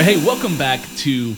Right, hey, welcome back to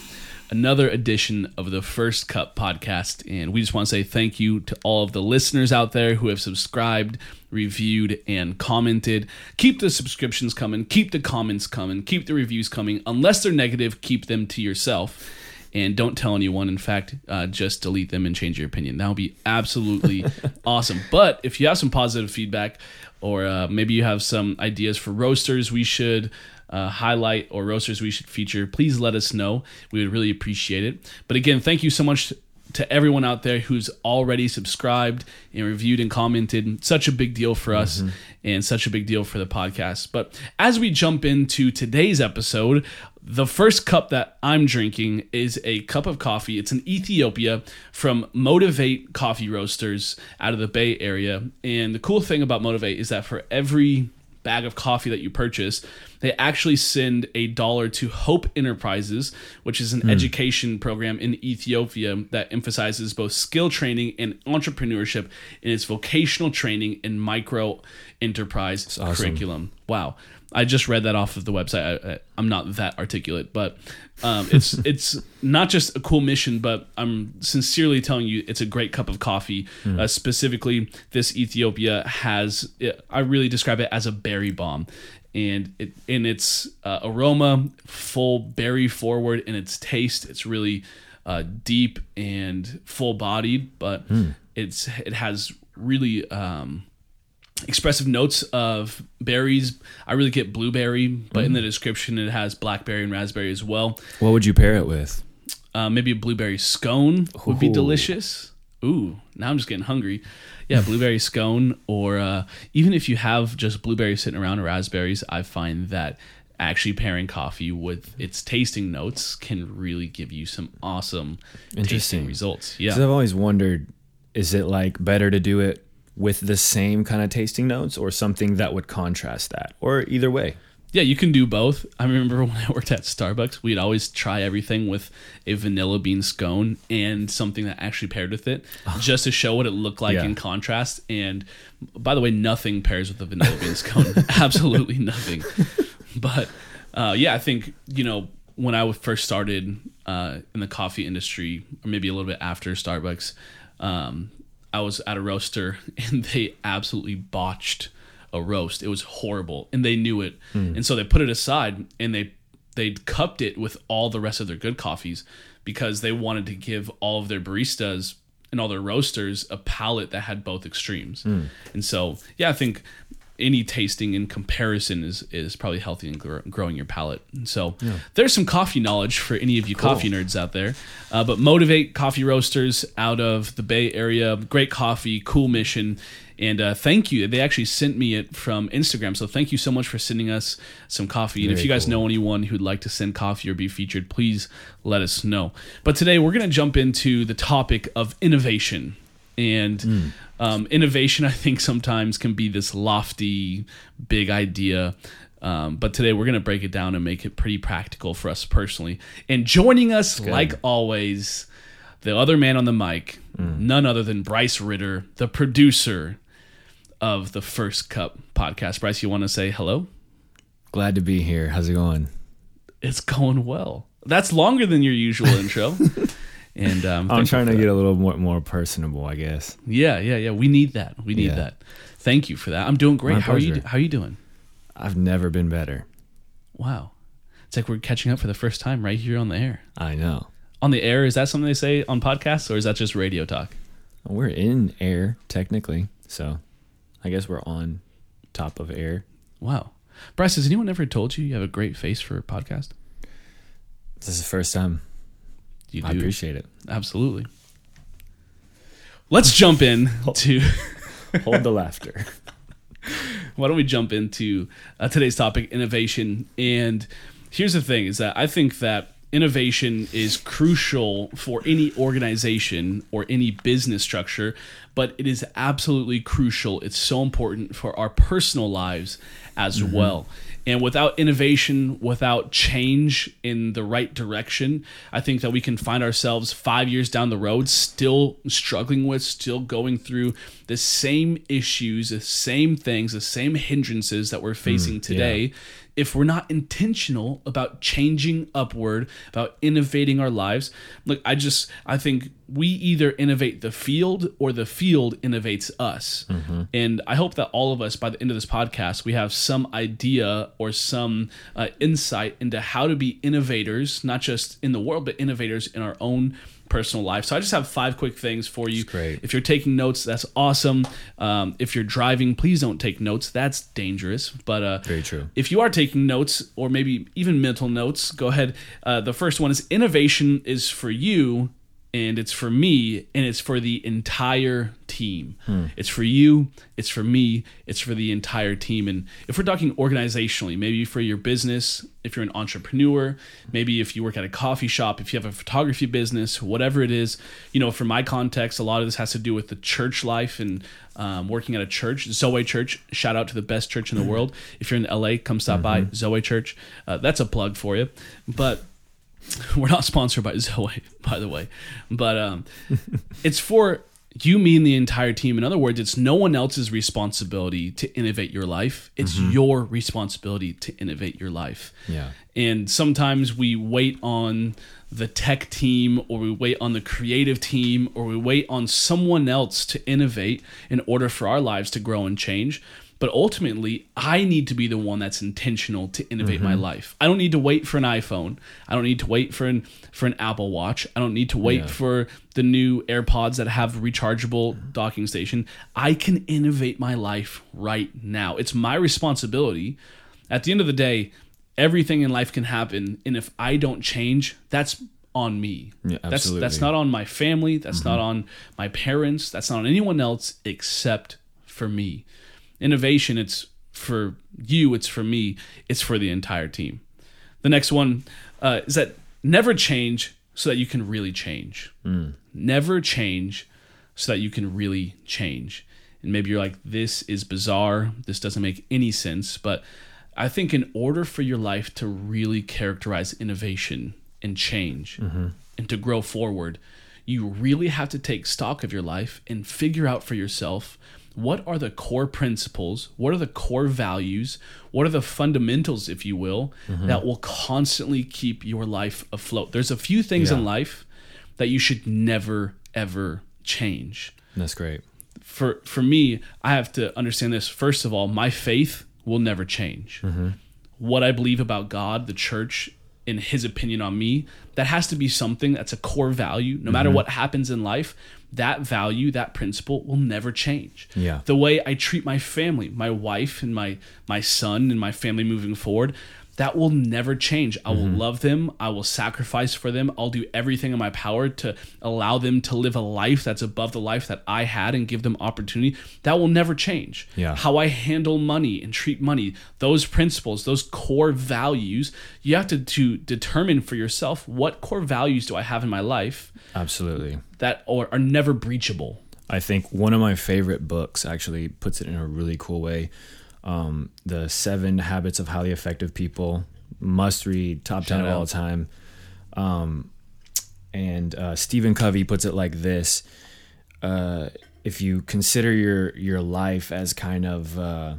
another edition of the First Cup podcast. And we just want to say thank you to all of the listeners out there who have subscribed, reviewed, and commented. Keep the subscriptions coming, keep the comments coming, keep the reviews coming. Unless they're negative, keep them to yourself. And don't tell anyone. In fact, uh, just delete them and change your opinion. That would be absolutely awesome. But if you have some positive feedback, or uh, maybe you have some ideas for roasters we should uh, highlight or roasters we should feature, please let us know. We would really appreciate it. But again, thank you so much to everyone out there who's already subscribed and reviewed and commented. Such a big deal for us and such a big deal for the podcast. But as we jump into today's episode, the first cup that I'm drinking is a cup of coffee. It's an Ethiopia from Motivat Coffee Roasters out of the Bay Area. And the cool thing about Motivat is that for every bag of coffee that you purchase, they actually send a dollar to Hope Enterprises, which is an hmm. education program in Ethiopia that emphasizes both skill training and entrepreneurship in its vocational training and micro enterprise awesome. curriculum. Wow. I just read that off of the website. I, I'm not that articulate, but um, it's it's not just a cool mission, but I'm sincerely telling you, it's a great cup of coffee. Uh, specifically, this Ethiopia has. I really describe it as a berry bomb, and it in its uh, aroma, full berry forward, in its taste, it's really uh, deep and full bodied, but it's it has really. Um, expressive notes of berries. I really get blueberry, but in the description it has blackberry and raspberry as well. What would you pair it with? Uh, maybe a blueberry scone would be delicious. Ooh, now I'm just getting hungry. Yeah, blueberry scone, or uh, even if you have just blueberries sitting around or raspberries, I find that actually pairing coffee with its tasting notes can really give you some awesome tasting Interesting. results. Because Yeah. I've always wondered, is it like better to do it with the same kind of tasting notes or something that would contrast that? Or either way? Yeah, you can do both. I remember when I worked at Starbucks, we'd always try everything with a vanilla bean scone and something that actually paired with it, just to show what it looked like Yeah. in contrast. And by the way, nothing pairs with a vanilla bean scone. Absolutely nothing. But uh, yeah, I think you know when I first started uh, in the coffee industry, or maybe a little bit after Starbucks, um, I was at a roaster and they absolutely botched a roast. It was horrible, and they knew it, hmm. and so they put it aside and they they cupped it with all the rest of their good coffees because they wanted to give all of their baristas and all their roasters a palate that had both extremes. Hmm. And so, yeah, I think any tasting in comparison is is probably healthy and gr- growing your palate. And so, there's some coffee knowledge for any of you coffee nerds out there. Uh, but motivat coffee roasters out of the Bay Area, great coffee, cool mission. And uh, thank you. They actually sent me it from Instagram. So thank you so much for sending us some coffee. And if you guys cool. know anyone who'd like to send coffee or be featured, please let us know. But today we're going to jump into the topic of innovation. And Hmm. Um, innovation, I think, sometimes can be this lofty, big idea. Um, but today we're going to break it down and make it pretty practical for us personally. And joining us, like always, the other man on the mic, Hmm. none other than Bryce Ritter, the producer of the First Cup podcast. Bryce, you want to say hello? Glad to be here. How's it going? It's going well. That's longer than your usual intro. And um, I'm trying to get a little more, more personable, I guess. Yeah, yeah, yeah. We need that. We need Yeah. that. Thank you for that. I'm doing great. My how are you? How are you doing? I've never been better. Wow. It's like we're catching up for the first time right here on the air. I know. On the air, is that something they say on podcasts or is that just radio talk? We're in air, technically. So I guess we're on top of air. Wow. Bryce, has anyone ever told you you have a great face for a podcast? This is the first time. You do. I appreciate it. Absolutely. Let's jump in to Hold the laughter. why don't we jump into uh, today's topic innovation and here's the thing is that i think that innovation is crucial for any organization or any business structure but it is absolutely crucial it's so important for our personal lives as well and without innovation without change in the right direction i think that we can find ourselves five years down the road still struggling with still going through the same issues the same things the same hindrances that we're hmm, facing today. If we're not intentional about changing upward, about innovating our lives, look, I just I think we either innovate the field or the field innovates us. Mm-hmm. And I hope that all of us by the end of this podcast we have some idea or some uh, insight into how to be innovators, not just in the world but innovators in our own personal life. So I just have five quick things for you. If you're taking notes, that's awesome. Um, if you're driving, please don't take notes. That's dangerous. But uh, Very true. if you are taking notes or maybe even mental notes, go ahead. Uh, the first one is innovation is for you and it's for me and it's for the entire team. It's for you, it's for me, it's for the entire team. And if we're talking organizationally, maybe for your business, if you're an entrepreneur, maybe if you work at a coffee shop, if you have a photography business, whatever it is, you know, for my context, a lot of this has to do with the church life and um, working at a church, Zoe Church. Shout out to the best church in the world. If you're in LA, come stop by Zoe Church. Uh, that's a plug for you. But we're not sponsored by Zoe, by the way, but um, it's for you, me, and the entire team. In other words, it's no one else's responsibility to innovate your life. It's your responsibility to innovate your life. Yeah. And sometimes we wait on the tech team or we wait on the creative team or we wait on someone else to innovate in order for our lives to grow and change. But ultimately, I need to be the one that's intentional to innovate my mm-hmm. life. I don't need to wait for an iPhone. I don't need to wait for an for an Apple Watch. I don't need to wait Yeah. for the new AirPods that have rechargeable docking station. I can innovate my life right now. It's my responsibility. At the end of the day, everything in life can happen, and if I don't change, that's on me. Yeah, that's that's not on my family. That's not mm-hmm. on my parents. That's not on anyone else except for me. Innovation, it's for you. It's for me. It's for the entire team. The next one uh, is that never change so that you can really change. Never change so that you can really change. And maybe you're like, this is bizarre. This doesn't make any sense. But I think in order for your life to really characterize innovation and change and to grow forward, you really have to take stock of your life and figure out for yourself what are the core principles, what are the core values, what are the fundamentals, if you will, mm-hmm. that will constantly keep your life afloat. There's a few things Yeah. in life that you should never, ever change That's great. for for me, I have to understand this. First of all, my faith will never change. Mm-hmm. What I believe about God, the church, and His opinion on me, that has to be something that's a core value. No matter mm-hmm. what happens in life, that value, that principle, will never change. Yeah. The way I treat my family, my wife, and my my son, and my family moving forward. That will never change. I will mm-hmm. love them. I will sacrifice for them. I'll do everything in my power to allow them to live a life that's above the life that I had and give them opportunity. That will never change. Yeah. How I handle money and treat money, those principles, those core values, you have to, to determine for yourself what core values do I have in my life Absolutely. that are, are never breachable. I think one of my favorite books actually puts it in a really cool way. Um, the Seven Habits of Highly Effective People, must read, top 10 Shout of all out. time. Um, and uh, Stephen Covey puts it like this uh, If you consider your, your life as kind of, uh,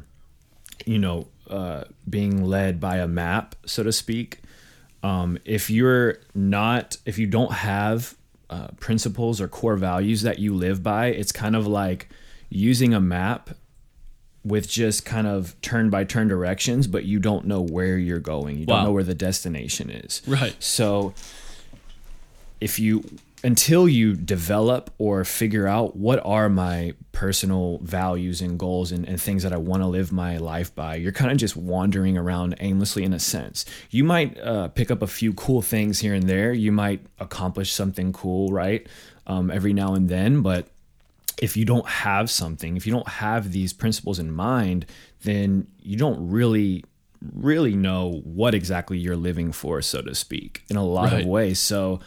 you know, uh, being led by a map, so to speak, um, if you're not, if you don't have uh, principles or core values that you live by, it's kind of like using a map with just kind of turn by turn directions, but you don't know where you're going. You Wow. don't know where the destination is. Right. So if you until you develop or figure out what are my personal values and goals and, and things that I want to live my life by, you're kind of just wandering around aimlessly in a sense. You might uh, pick up a few cool things here and there. You might accomplish something cool, right? Um, every now and then, but if you don't have something, if you don't have these principles in mind, then you don't really really know what exactly you're living for, so to speak, in a lot Right. of ways. So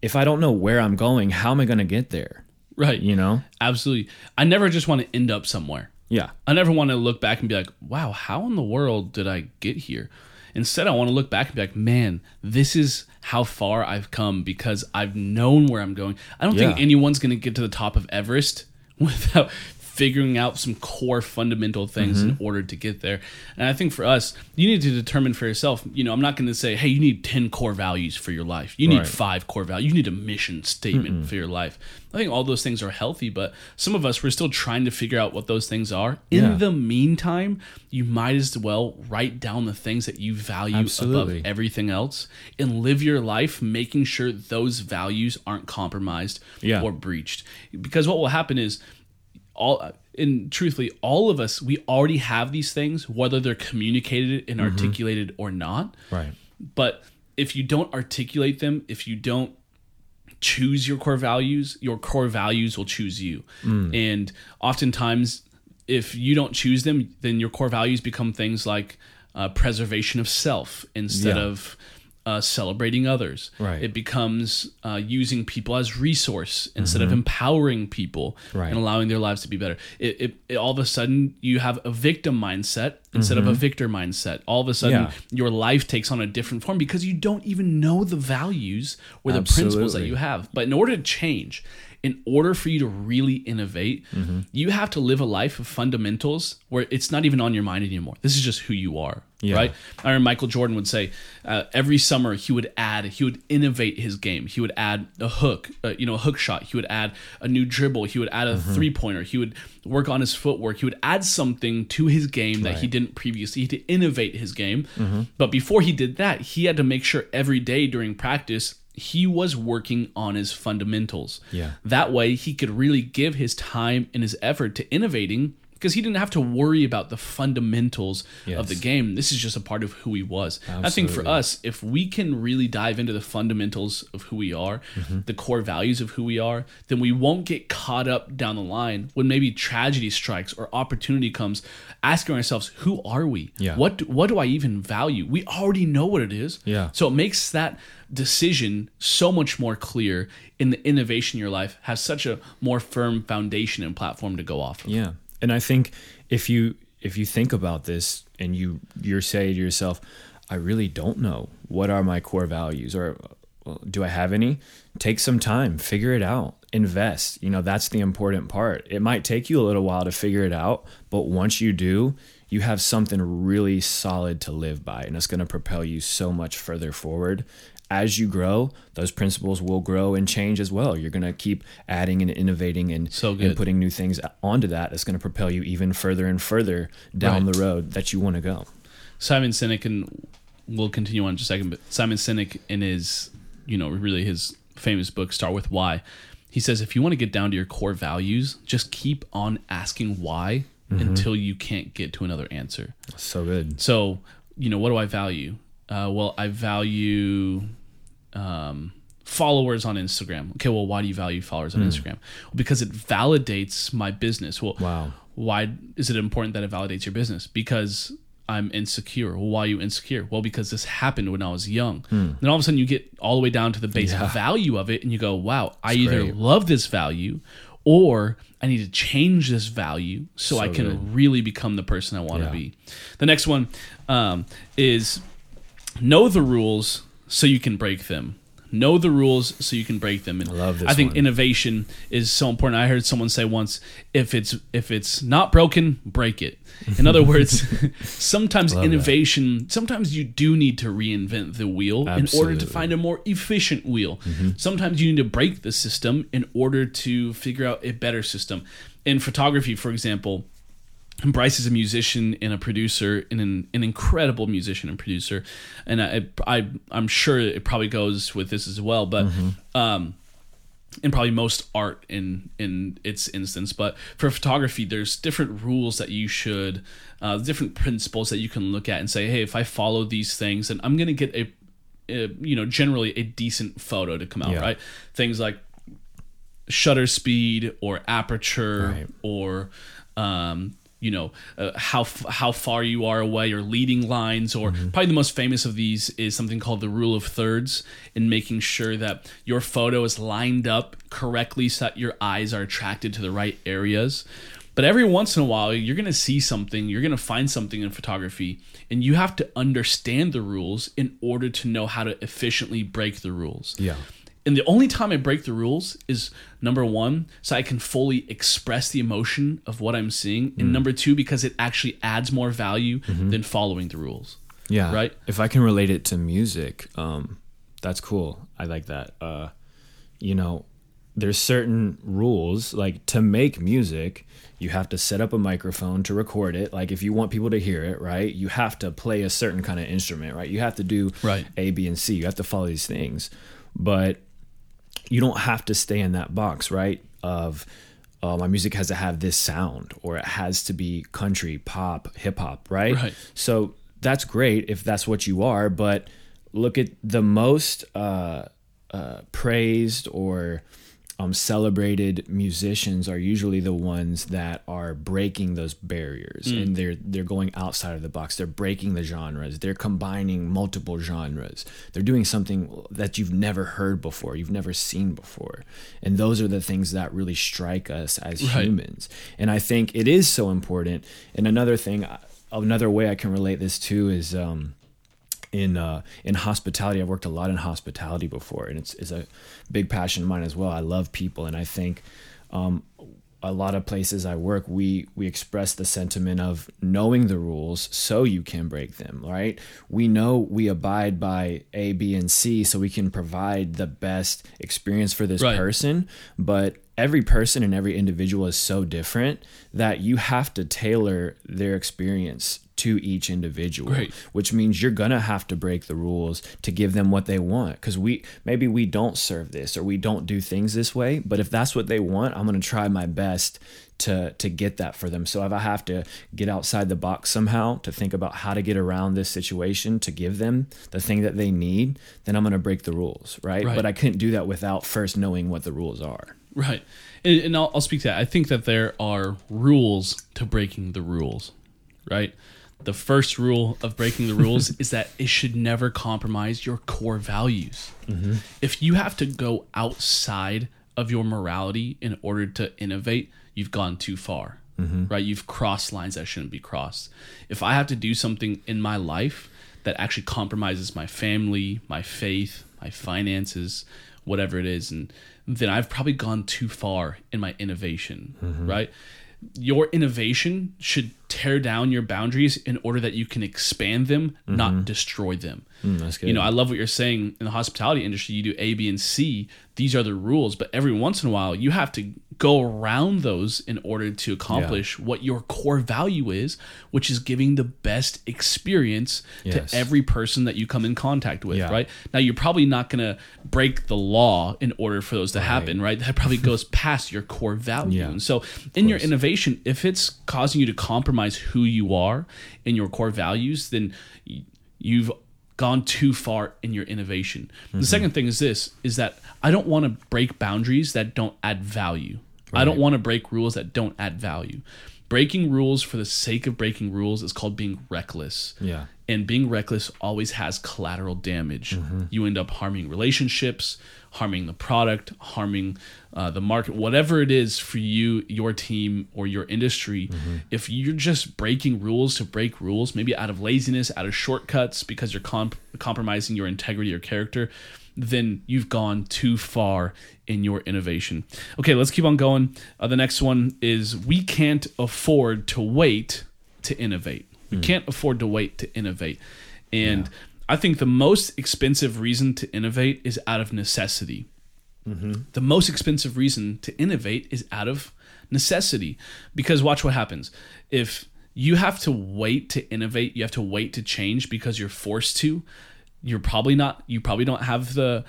if I don't know where I'm going, how am I going to get there? Right. You know? Absolutely. I never just want to end up somewhere. Yeah. I never want to look back and be like, wow, how in the world did I get here? Instead, I want to look back and be like, man, this is how far I've come because I've known where I'm going. I don't think anyone's going to get to the top of Everest without figuring out some core fundamental things in mm-hmm. order to get there. And I think for us, you need to determine for yourself, you know, I'm not going to say, hey, you need 10 core values for your life. You need Right. five core values. You need a mission statement for your life. I think all those things are healthy, but some of us, we're still trying to figure out what those things are. In Yeah. the meantime, you might as well write down the things that you value Absolutely. above everything else and live your life making sure those values aren't compromised Yeah. or breached. Because what will happen is all and truthfully all of us we already have these things whether they're communicated and articulated or not Right. but if you don't articulate them if you don't choose your core values your core values will choose you and oftentimes if you don't choose them then your core values become things like uh, preservation of self instead Yeah. of uh, celebrating others Right. it becomes uh, using people as resource instead of empowering people Mm-hmm. Right. and allowing their lives to be better it, it, it- all of a sudden you have a victim mindset instead of a victor mindset all of a sudden Mm-hmm. Yeah. your life takes on a different form because you don't even know the values or the principles that you have. But in order to change, in order for you to really innovate, Mm-hmm. you have to live a life of fundamentals where it's not even on your mind anymore. This is just who you are, Yeah. right? I remember Michael Jordan would say uh, every summer he would add, he would innovate his game. He would add a hook, uh, you know, a hook shot. He would add a new dribble. He would add a Mm-hmm. three pointer. He would work on his footwork. He would add something to his game that he didn't previously. He had to innovate his game. Mm-hmm. But before he did that, he had to make sure every day during practice he was working on his fundamentals. Yeah. That way he could really give his time and his effort to innovating because he didn't have to worry about the fundamentals of the game. This is just a part of who he was. I think for us, if we can really dive into the fundamentals of who we are, Mm-hmm. the core values of who we are, then we won't get caught up down the line when maybe tragedy strikes or opportunity comes, asking ourselves, who are we? Yeah. What do, what do I even value? We already know what it is. Yeah. So it makes that decision so much more clear in the innovation in your life has such a more firm foundation and platform to go off of. Yeah. And I think if you if you think about this and you you're saying to yourself, I really don't know what are my core values or do I have any? Take some time, figure it out, invest. You know, that's the important part. It might take you a little while to figure it out, but once you do, you have something really solid to live by and it's going to propel you so much further forward. As you grow, those principles will grow and change as well. You're going to keep adding and innovating and, So and putting new things onto that that's going to propel you even further and further down Right. the road that you want to go. Simon Sinek, and we'll continue on in just a second, but Simon Sinek, in his, you know, really his famous book, Start With Why, he says if you want to get down to your core values, just keep on asking why until you can't get to another answer. So good. So, you know, what do I value? Uh, well, I value um, followers on Instagram. Okay, well, why do you value followers on Instagram? Well, because it validates my business. Well, Wow. why is it important that it validates your business? Because I'm insecure. Well, why are you insecure? Well, because this happened when I was young. Then all of a sudden you get all the way down to the base Yeah. value of it and you go, wow, I either great. love this value or I need to change this value so, I can good. really become the person I want to Yeah. be. The next one um, is know the rules so you can break them. Know the rules so you can break them. And I love this I think one. innovation is so important. I heard someone say once, if it's if it's not broken, break it. In other words, sometimes Love that. innovation, sometimes you do need to reinvent the wheel in order to find a more efficient wheel. Mm-hmm. Sometimes you need to break the system in order to figure out a better system. In photography, for example, Bryce is a musician and a producer and an, an incredible musician and producer, and I, I I'm sure it probably goes with this as well. But um, and probably most art in in its instance, but for photography, there's different rules that you should, uh, different principles that you can look at and say, hey, if I follow these things, then I'm gonna get a, a you know generally a decent photo to come out, Yeah. right? Things like shutter speed or aperture Right. or um, you know uh, how f- how far you are away or leading lines or probably the most famous of these is something called the rule of thirds in making sure that your photo is lined up correctly so that your eyes are attracted to the right areas. But every once in a while you're going to see something you're going to find something in photography and you have to understand the rules in order to know how to efficiently break the rules. Yeah. And the only time I break the rules is number one, so I can fully express the emotion of what I'm seeing, and number two, because it actually adds more value than following the rules. Yeah. Right? If I can relate it to music, um, that's cool. I like that. Uh, you know, there's certain rules like to make music, you have to set up a microphone to record it. Like if you want people to hear it, right? You have to play a certain kind of instrument, right? You have to do Right. A, B, and C. You have to follow these things. But you don't have to stay in that box, right? Of uh, my music has to have this sound, or it has to be country, pop, hip hop, right? Right. So that's great if that's what you are, but look at the most uh, uh, praised or um, celebrated musicians are usually the ones that are breaking those barriers and they're they're going outside of the box. They're breaking the genres. They're combining multiple genres. They're doing something that you've never heard before, you've never seen before, and those are the things that really strike us as Right. humans. And I think it is so important. And another thing, another way I can relate this to is. Um, in uh, in hospitality. I've worked a lot in hospitality before, and it's, it's a big passion of mine as well. I love people, and I think um, a lot of places I work, we we express the sentiment of knowing the rules so you can break them. Right? We know we abide by A, B, and C, so we can provide the best experience for this Right. person, but every person and every individual is so different that you have to tailor their experience to each individual Right. which means you're gonna have to break the rules to give them what they want because we maybe we don't serve this or we don't do things this way but if that's what they want i'm gonna try my best to to get that for them so if i have to get outside the box somehow to think about how to get around this situation to give them the thing that they need then i'm gonna break the rules right, Right. but i couldn't do that without first knowing what the rules are Right. And, and I'll, I'll speak to that. I think that there are rules to breaking the rules, right? The first rule of breaking the rules is that it should never compromise your core values. Mm-hmm. If you have to go outside of your morality in order to innovate, you've gone too far, mm-hmm. right? You've crossed lines that shouldn't be crossed. If I have to do something in my life that actually compromises my family, my faith, my finances, whatever it is, and then I've probably gone too far in my innovation, mm-hmm. right? Your innovation should tear down your boundaries in order that you can expand them, not destroy them. Mm, You know, I love what you're saying in the hospitality industry. You do A, B, and C. These are the rules, but every once in a while, you have to go around those in order to accomplish what your core value is, which is giving the best experience Yes. to every person that you come in contact with, Yeah. right? Now, you're probably not going to break the law in order for those to happen, right? That probably goes past your core value. Yeah. And so, in your innovation, if it's causing you to compromise who you are and your core values, then you've gone too far in your innovation. The second thing is this is that I don't want to break boundaries that don't add value. I don't want to break rules that don't add value. Breaking rules for the sake of breaking rules is called being reckless. Yeah. And being reckless always has collateral damage. Mm-hmm. You end up harming relationships, harming the product, harming uh, the market, whatever it is for you, your team, or your industry. Mm-hmm. If you're just breaking rules to break rules, maybe out of laziness, out of shortcuts, because you're comp- compromising your integrity or character, then you've gone too far in your innovation. Okay, let's keep on going. Uh, the next one is we can't afford to wait to innovate. We can't afford to wait to innovate. And I think the most expensive reason to innovate is out of necessity. Mm-hmm. The most expensive reason to innovate is out of necessity. Because watch what happens. If you have to wait to innovate, you have to wait to change because you're forced to, you're probably not you probably don't have the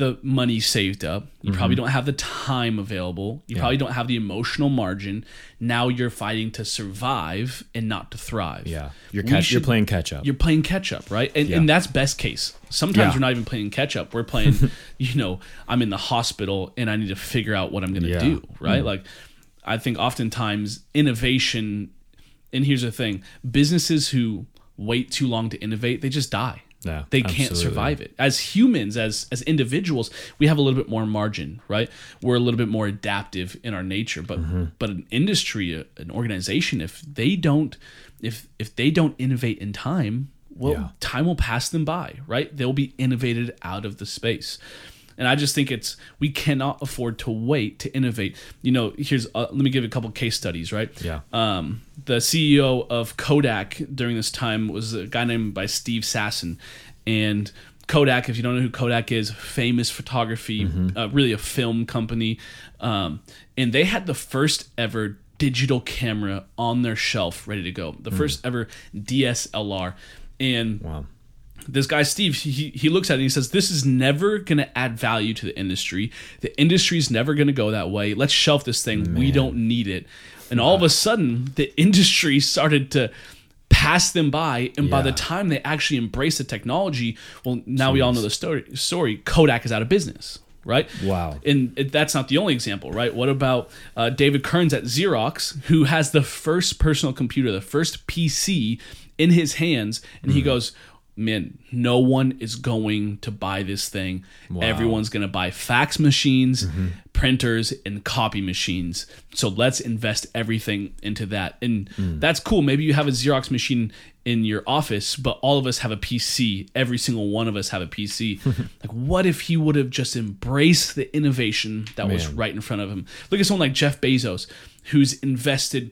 the money saved up. You probably Mm-hmm. don't have the time available. You probably don't have the emotional margin. Now you're fighting to survive and not to thrive. yeah you're, catch, you're playing catch up You're playing catch up, right? And, Yeah. and that's best case. Sometimes Yeah. we're not even playing catch up. We're playing, you know, I'm in the hospital and I need to figure out what I'm going to Yeah. do, right? Like, I think oftentimes innovation, and here's the thing businesses who wait too long to innovate, they just die. Yeah, they can't absolutely. survive it. As humans, as as individuals, we have a little bit more margin, right? We're a little bit more adaptive in our nature, but Mm-hmm. but an industry, an organization, if they don't if if they don't innovate in time, well, Yeah. time will pass them by, right? They'll be innovated out of the space. And I just think it's we cannot afford to wait to innovate. You know, here's uh, let me give you a couple case studies, right? Yeah. Um, the CEO of Kodak during this time was a guy named by Steve Sasson, and Kodak, if you don't know who Kodak is, famous photography, uh, really a film company, um, and they had the first ever digital camera on their shelf ready to go, the first ever DSLR, and Wow. This guy Steve he, he looks at it and he says this is never going to add value to the industry. The industry is never going to go that way. Let's shelf this thing. We don't need it. And all of a sudden the industry started to pass them by and by the time they actually embrace the technology well now we all know the story story. Kodak is out of business right? Wow. and that's not the only example, right? What about uh, David Kearns at Xerox, who has the first personal computer, the first PC in his hands, and he goes, "Man, no one is going to buy this thing. Everyone's going to buy fax machines, mm-hmm. printers, and copy machines. So let's invest everything into that." And mm. that's cool. Maybe you have a Xerox machine in your office, but all of us have a PC. Every single one of us have a PC. like, what if he would have just embraced the innovation that was right in front of him? Look at someone like Jeff Bezos, who's invested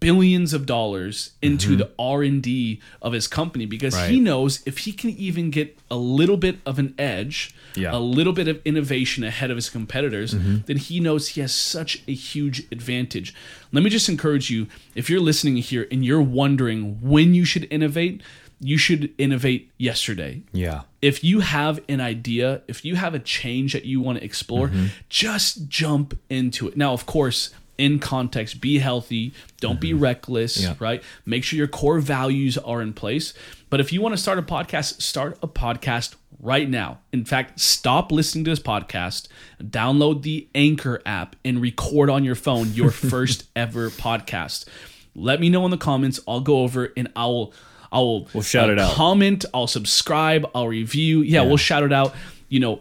billions of dollars into the R&D of his company because he Mm-hmm. Knows if he can even get a little bit of an edge, Yeah. Mm-hmm. a little bit of innovation ahead of his competitors, then he knows he has such a huge advantage. Let me just encourage you if you're listening here and you're wondering when you should innovate, you should innovate yesterday Yeah. if you have an idea, if you have a change that you want to explore, just jump into it. Now, of course, in context, be healthy, don't be reckless, Yeah. right? Make sure your core values are in place. But if you want to start a podcast, start a podcast right now. In fact, stop listening to this podcast, download the Anchor app, and record on your phone your first ever podcast. Let me know in the comments. I'll go over and I will. I will We'll shout uh, it out. comment, I'll subscribe, I'll review. Yeah, we'll shout it out. You know,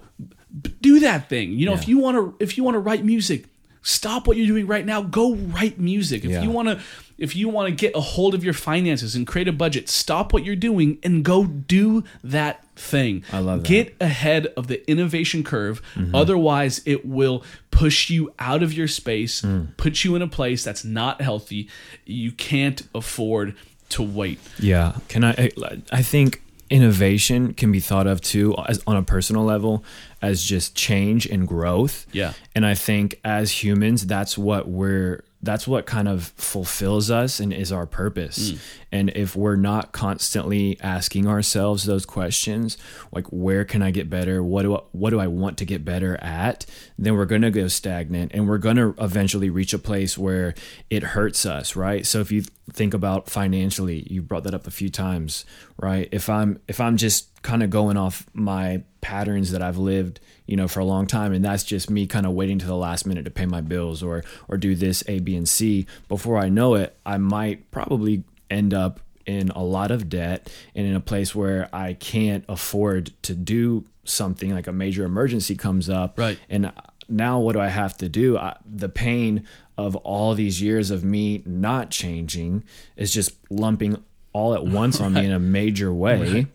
b- do that thing. You know, if you want to if you want to write music, stop what you're doing right now, go write music. If Yeah. you want to if you want to get a hold of your finances and create a budget, stop what you're doing and go do that thing. I love that. Mm-hmm. Get ahead of the innovation curve. Otherwise, it will push you out of your space, Mm. put you in a place that's not healthy. You can't afford to wait. Yeah. Can I? I- I think innovation can be thought of too as on a personal level as just change and growth. Yeah. And I think as humans, that's what we're that's what kind of fulfills us and is our purpose. Mm. And if we're not constantly asking ourselves those questions, like where can I get better? What do I, what do I want to get better at? Then we're going to go stagnant and we're going to eventually reach a place where it hurts us, right? So if you think about financially, you brought that up a few times, right? If I'm if I'm just kind of going off my patterns that I've lived, you know, for a long time, and that's just me kind of waiting to the last minute to pay my bills or or do this A, B, and C. Before I know it, I might probably end up in a lot of debt and in a place where I can't afford to do something like a major emergency comes up. Right. And now what do I have to do? I, the pain of all these years of me not changing is just lumping all at once on me in a major way.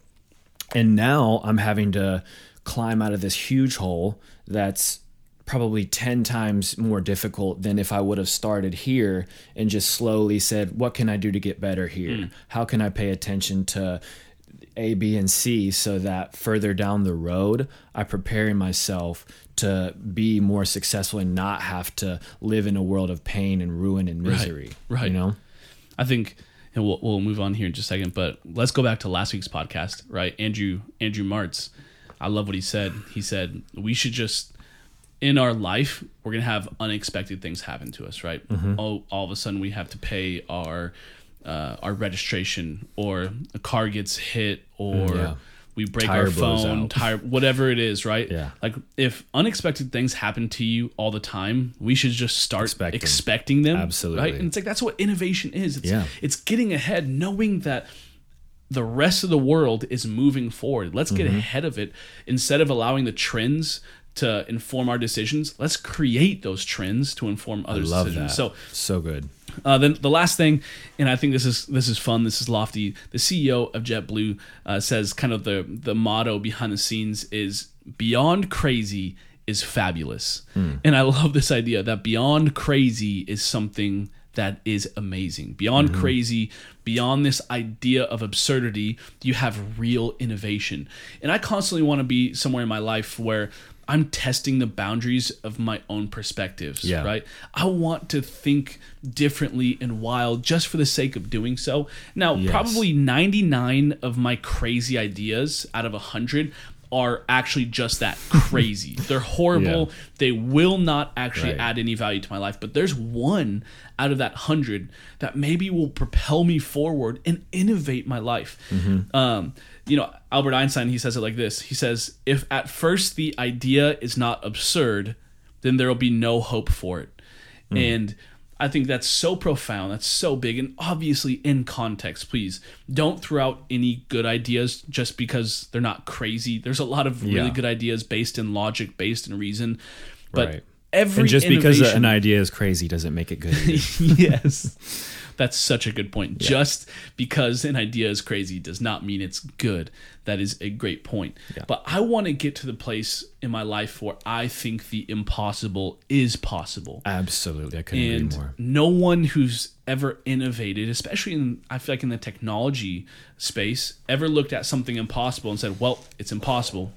And now I'm having to climb out of this huge hole that's probably 10 times more difficult than if I would have started here and just slowly said, What can I do to get better here? Hmm. How can I pay attention to A, B, and C so that further down the road, I prepare myself to be more successful and not have to live in a world of pain and ruin and misery. Right. right. You know? I think and we'll, we'll move on here in just a second, but let's go back to last week's podcast, right? Andrew Andrew Martz. I love what he said. He said we should just in our life we're gonna have unexpected things happen to us, right? Mm-hmm. All, all of a sudden we have to pay our uh, our registration, or a car gets hit, or Mm, yeah. We break Tire our phone, tire, whatever it is, right? Yeah. Like if unexpected things happen to you all the time, we should just start Expect them. expecting them. Absolutely. Right? And it's like that's what innovation is. It's, Yeah. it's getting ahead, knowing that the rest of the world is moving forward. Let's Mm-hmm. get ahead of it instead of allowing the trends to inform our decisions. Let's create those trends to inform others' Love decisions. that. So so good. uh, then the last thing, and I think this is this is fun. This is lofty. The CEO of JetBlue uh, says kind of the the motto behind the scenes is beyond crazy is fabulous. And I love this idea that beyond crazy is something that is amazing. Beyond crazy, beyond this idea of absurdity, you have real innovation. And I constantly want to be somewhere in my life where I'm testing the boundaries of my own perspectives, Yeah. right? I want to think differently and wild just for the sake of doing so. Now, Yes. probably 99 of my crazy ideas out of 100 are actually just that crazy. They're horrible. Yeah. They will not actually Right. add any value to my life. But there's one out of that 100 that maybe will propel me forward and innovate my life. Mm-hmm. Um, you know, Albert Einstein, he says it like this He says, If at first the idea is not absurd, then there will be no hope for it. Hmm. And I think that's so profound. That's so big. And obviously, in context, please don't throw out any good ideas just because they're not crazy. There's a lot of really Yeah. good ideas based in logic, based in reason. But Right. every And just because an idea is crazy doesn't make it good. yes. That's such a good point. Just because an idea is crazy does not mean it's good. That is a great point. Yeah. But I want to get to the place in my life where I think the impossible is possible. Absolutely, I couldn't And agree more. no one who's ever innovated, especially in I feel like in the technology space, ever looked at something impossible and said, "Well, it's impossible.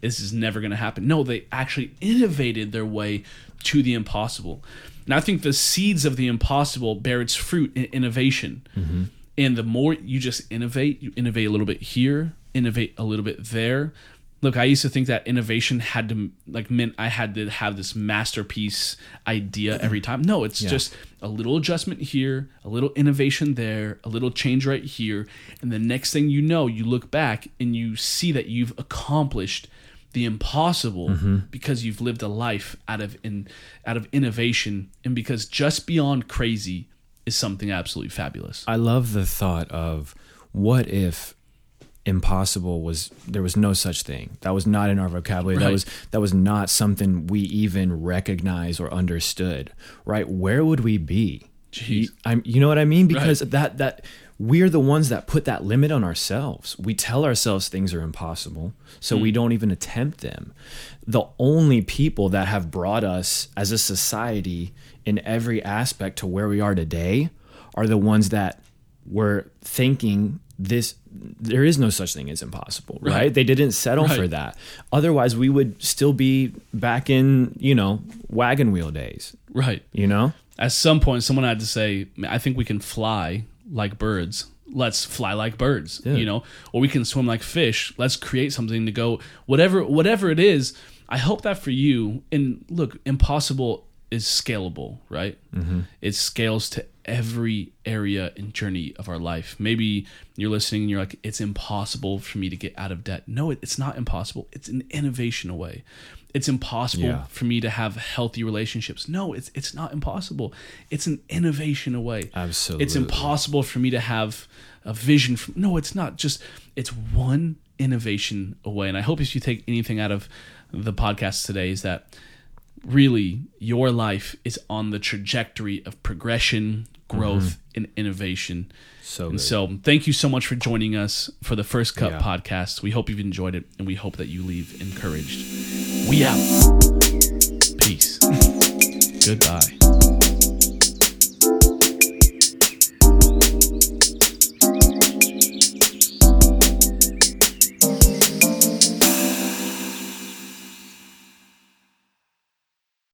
This is never going to happen." No, they actually innovated their way to the impossible. And I think the seeds of the impossible bear its fruit in innovation. Mm-hmm. And the more you just innovate, you innovate a little bit here, innovate a little bit there. Look, I used to think that innovation had to like meant I had to have this masterpiece idea every mm-hmm. time. No, it's just a little adjustment here, a little innovation there, a little change right here, and the next thing you know, you look back and you see that you've accomplished the impossible mm-hmm. because you've lived a life out of in out of innovation. And because just beyond crazy is something absolutely fabulous. I love the thought of what if impossible was there was no such thing. That was not in our vocabulary. That was that was not something we even recognized or understood right? Where would we be? Jeez. you, I'm, you know what i mean? Because that that we're the ones that put that limit on ourselves. We tell ourselves things are impossible so Hmm. we don't even attempt them. The only people that have brought us as a society in every aspect to where we are today are the ones that were thinking this there is no such thing as impossible right, Right. they didn't settle for that. Otherwise we would still be back in you know wagon wheel days. Right. you know? At some point, someone had to say, "I think we can fly like birds. Let's fly like birds." You know, or we can swim like fish. Let's create something to go whatever whatever it is. I hope that for you. And look, impossible is scalable, right? Mm-hmm. It scales to every area and journey of our life. Maybe you're listening and you're like, "It's impossible for me to get out of debt." No, it's not impossible. It's an innovation away. It's impossible Yeah. for me to have healthy relationships. No, it's it's not impossible. It's an innovation away. Absolutely. It's impossible for me to have a vision from No, it's not. Just it's one innovation away. And I hope if you take anything out of the podcast today is that really your life is on the trajectory of progression, growth, mm-hmm. and innovation. so And good. so, thank you so much for joining us for the First Cup Yeah. podcast. We hope you've enjoyed it, and we hope that you leave encouraged. We out. Peace. Goodbye.